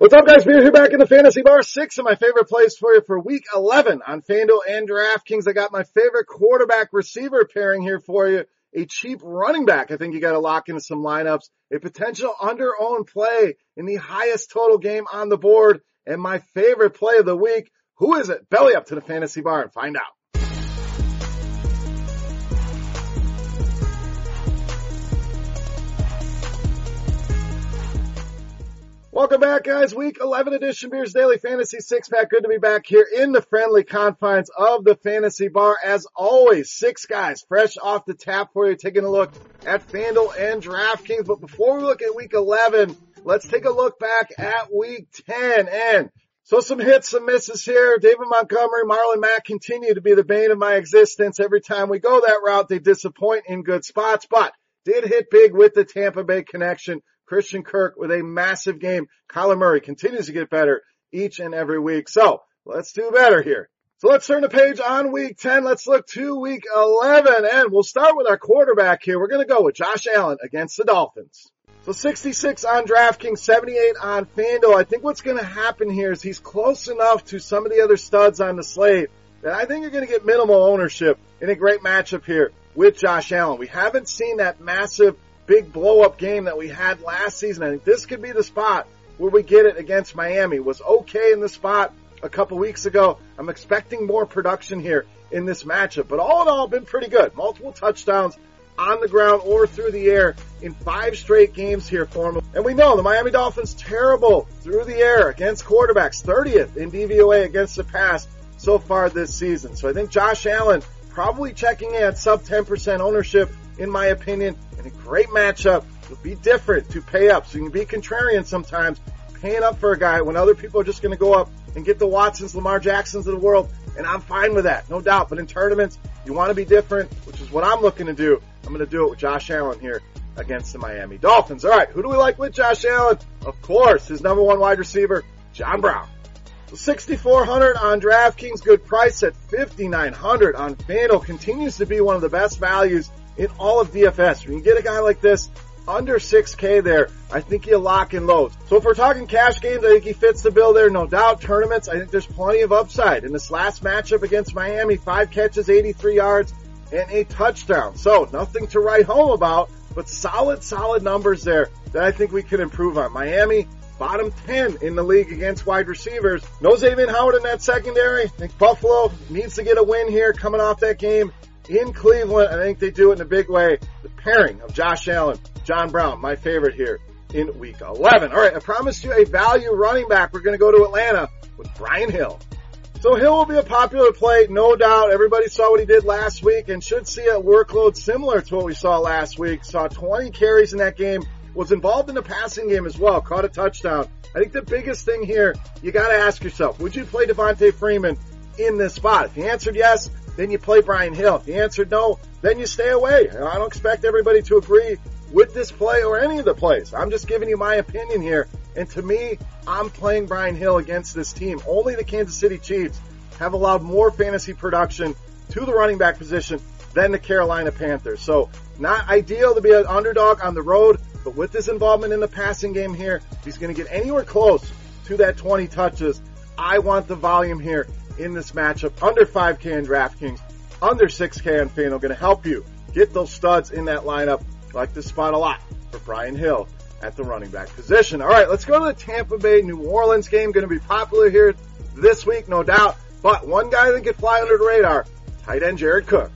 What's up, guys? We're here back in the fantasy bar. Six of my favorite plays for you for week 11 on FanDuel and DraftKings. I got my favorite quarterback receiver pairing here for you. A cheap running back. I think you got to lock into some lineups. A potential under owned play in the highest total game on the board. And my favorite play of the week. Who is it? Belly up to the fantasy bar and find out. Welcome back, guys. Week 11 edition Beers Daily Fantasy Six Pack. Good to be back here in the friendly confines of the fantasy bar. As always, six guys fresh off the tap for you, taking a look at FanDuel and DraftKings. But before we look at week 11, let's take a look back at week 10. And so some hits, some misses here. David Montgomery, Marlon Mack continue to be the bane of my existence. Every time we go that route, they disappoint in good spots, but did hit big with the Tampa Bay connection. Christian Kirk with a massive game. Kyler Murray continues to get better each and every week. So let's do better here. So let's turn the page on week 10. Let's look to week 11 and we'll start with our quarterback here. We're going to go with Josh Allen against the Dolphins. So 66 on DraftKings, 78 on FanDuel. I think what's going to happen here is he's close enough to some of the other studs on the slate that I think you're going to get minimal ownership in a great matchup here with Josh Allen. We haven't seen that massive big blow up game that we had last season. I think this could be the spot where we get it against Miami. Was okay in the spot a couple weeks ago. I'm expecting more production here in this matchup, but all in all, been pretty good. Multiple touchdowns on the ground or through the air in five straight games here for him. And we know the Miami Dolphins terrible through the air against quarterbacks, 30th in DVOA against the pass so far this season. So I think Josh Allen probably checking in at sub 10% ownership in my opinion, and a great matchup. It'll be different to pay up. So you can be contrarian sometimes, paying up for a guy when other people are just going to go up and get the Watsons, Lamar Jacksons of the world. And I'm fine with that, no doubt. But in tournaments, you want to be different, which is what I'm looking to do. I'm going to do it with Josh Allen here against the Miami Dolphins. All right, who do we like with Josh Allen? Of course, his number one wide receiver, John Brown. 6,400 on DraftKings, good price at 5,900 on FanDuel continues to be one of the best values in all of DFS. When you get a guy like this under 6K there, I think you lock and load. So if we're talking cash games, I think he fits the bill there, no doubt. Tournaments, I think there's plenty of upside. In this last matchup against Miami, five catches, 83 yards, and a touchdown. So nothing to write home about, but solid, solid numbers there that I think we could improve on. Miami, bottom 10 in the league against wide receivers. No Xavier Howard in that secondary. I think Buffalo needs to get a win here coming off that game in Cleveland. I think they do it in a big way. The pairing of Josh Allen, John Brown, my favorite here in week 11. All right, I promised you a value running back. We're going to go to Atlanta with Brian Hill. So Hill will be a popular play, no doubt. Everybody saw what he did last week and should see a workload similar to what we saw last week. Saw 20 carries in that game, was involved in the passing game as well, caught a touchdown. I think the biggest thing here, you gotta ask yourself, would you play Devonta Freeman in this spot? If you answered yes, then you play Brian Hill. If you answered no, then you stay away. I don't expect everybody to agree with this play or any of the plays. I'm just giving you my opinion here. And to me, I'm playing Brian Hill against this team. Only the Kansas City Chiefs have allowed more fantasy production to the running back position than the Carolina Panthers. So not ideal to be an underdog on the road, but with his involvement in the passing game here, he's going to get anywhere close to that 20 touches. I want the volume here in this matchup under 5K in DraftKings, under 6K on FanDuel. Going to help you get those studs in that lineup. I like this spot a lot for Brian Hill at the running back position. All right, let's go to the Tampa Bay New Orleans game. Going to be popular here this week, no doubt. But one guy that could fly under the radar, tight end Jared Cook.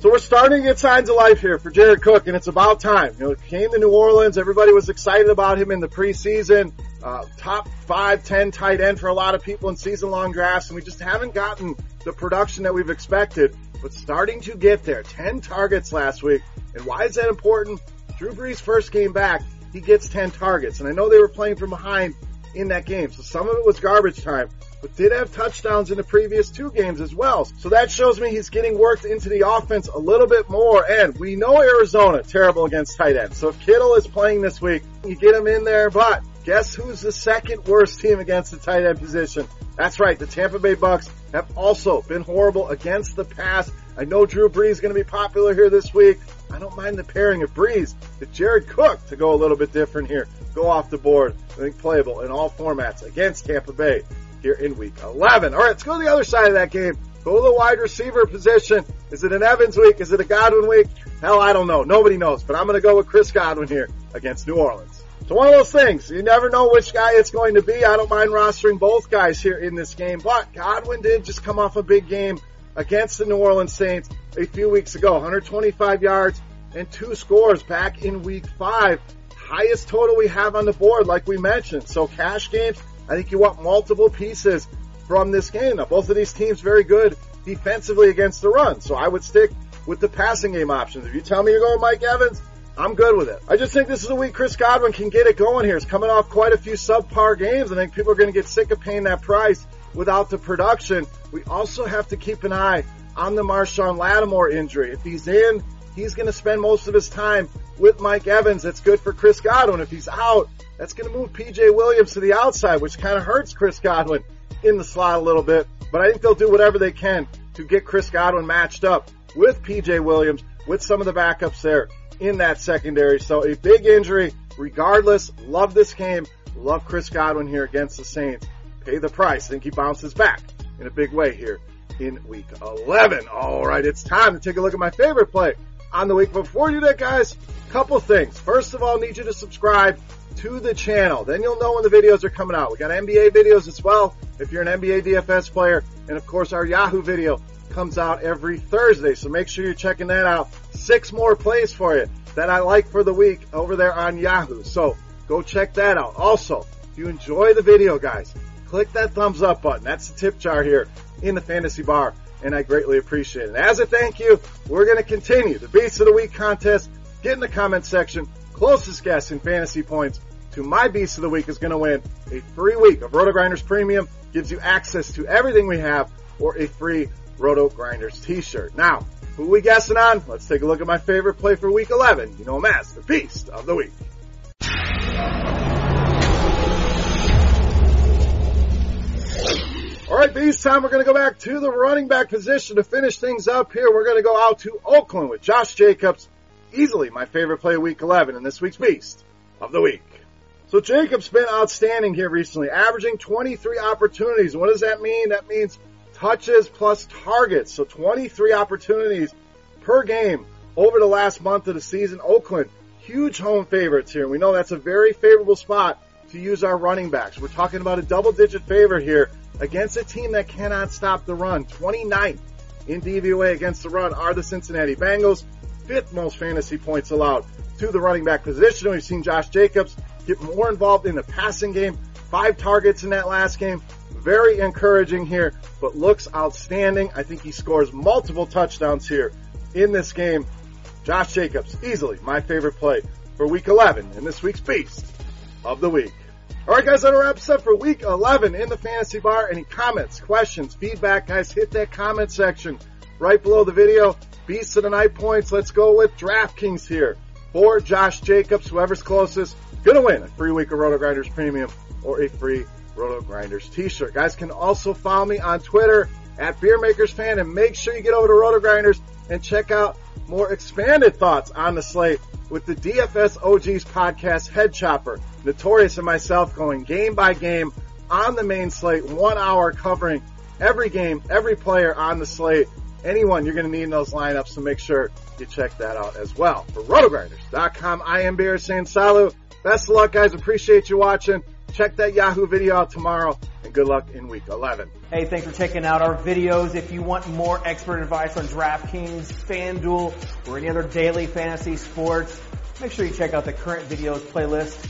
So we're starting to get signs of life here for Jared Cook, and it's about time. You know, came to New Orleans. Everybody was excited about him in the preseason. Uh, top five, ten tight end for a lot of people in season-long drafts, and we just haven't gotten the production that we've expected. But starting to get there. Ten targets last week, and why is that important? Drew Brees' first game back, he gets 10 targets. And I know they were playing from behind in that game. So some of it was garbage time, but did have touchdowns in the previous two games as well. So that shows me he's getting worked into the offense a little bit more. And we know Arizona terrible against tight ends. So if Kittle is playing this week, you get him in there, but guess who's the second worst team against the tight end position? That's right. The Tampa Bay Bucks have also been horrible against the pass. I know Drew Brees is going to be popular here this week. I don't mind the pairing of Brees with Jared Cook to go a little bit different here. Go off the board. I think playable in all formats against Tampa Bay here in week 11. All right, let's go to the other side of that game. Go to the wide receiver position. Is it an Evans week? Is it a Godwin week? Hell, I don't know. Nobody knows, but I'm going to go with Chris Godwin here against New Orleans. So one of those things. You never know which guy it's going to be. I don't mind rostering both guys here in this game, but Godwin did just come off a big game against the New Orleans Saints a few weeks ago. 125 yards and two scores back in week five. Highest total we have on the board, like we mentioned. So cash games, I think you want multiple pieces from this game. Now both of these teams very good defensively against the run. So I would stick with the passing game options. If you tell me you're going Mike Evans, I'm good with it. I just think this is a week Chris Godwin can get it going here. He's coming off quite a few subpar games. I think people are going to get sick of paying that price without the production. We also have to keep an eye on the Marshon Lattimore injury. If he's in, he's going to spend most of his time with Mike Evans. That's good for Chris Godwin. If he's out, that's going to move PJ Williams to the outside, which kind of hurts Chris Godwin in the slot a little bit. But I think they'll do whatever they can to get Chris Godwin matched up with PJ Williams, with some of the backups there in that secondary. So a big injury, regardless. Love this game. Love Chris Godwin here against the Saints pay the price. I think he bounces back in a big way here in week 11. All right, it's time to take a look at my favorite play on the week. Before you do that, guys, couple things. First of all, I need you to subscribe to the channel. Then you'll know when the videos are coming out. We got NBA videos as well if you're an NBA DFS player. And of course, our Yahoo video comes out every Thursday. So make sure you're checking that out. Six more plays for you that I like for the week over there on Yahoo. So go check that out. Also, if you enjoy the video, guys, click that thumbs up button. That's the tip jar here in the fantasy bar, and I greatly appreciate it. As a thank you, we're going to continue the Beast of the Week contest. Get in the comment section. Closest guess in fantasy points to my Beast of the Week is going to win a free week of Roto Grinders Premium. Gives you access to everything we have or a free Roto Grinders t-shirt. Now, who we guessing on? Let's take a look at my favorite play for week 11. You know him as the Beast of the Week. All right, Beast time. We're going to go back to the running back position to finish things up here. We're going to go out to Oakland with Josh Jacobs. Easily my favorite play of week 11 in this week's Beast of the Week. So Jacobs been outstanding here recently, averaging 23 opportunities. What does that mean? That means touches plus targets. So 23 opportunities per game over the last month of the season. Oakland, huge home favorites here. We know that's a very favorable spot to use our running backs. We're talking about a double digit favorite here against a team that cannot stop the run. 29th in DVOA against the run are the Cincinnati Bengals. Fifth most fantasy points allowed to the running back position. We've seen Josh Jacobs get more involved in the passing game. Five targets in that last game. Very encouraging here, but looks outstanding. I think he scores multiple touchdowns here in this game. Josh Jacobs, easily my favorite play for week 11 in this week's Beast of the Week. Alright guys, that wraps up for week 11 in the Fantasy Bar. Any comments, questions, feedback, guys, hit that comment section right below the video. Beast of the Night points. Let's go with DraftKings here for Josh Jacobs. Whoever's closest, gonna win a free week of Roto Grinders Premium or a free Roto Grinders t-shirt. Guys can also follow me on Twitter at BeerMakersFan and make sure you get over to Roto Grinders and check out more expanded thoughts on the slate with the DFS OGs podcast head chopper, Notorious and myself going game by game on the main slate, one hour covering every game, every player on the slate, anyone you're going to need in those lineups, so make sure you check that out as well. For rotogrinders.com, I am Beer saying salut. Best of luck, guys. Appreciate you watching. Check that Yahoo video out tomorrow and good luck in week 11. Hey, thanks for checking out our videos. If you want more expert advice on DraftKings, FanDuel, or any other daily fantasy sports, make sure you check out the current videos playlist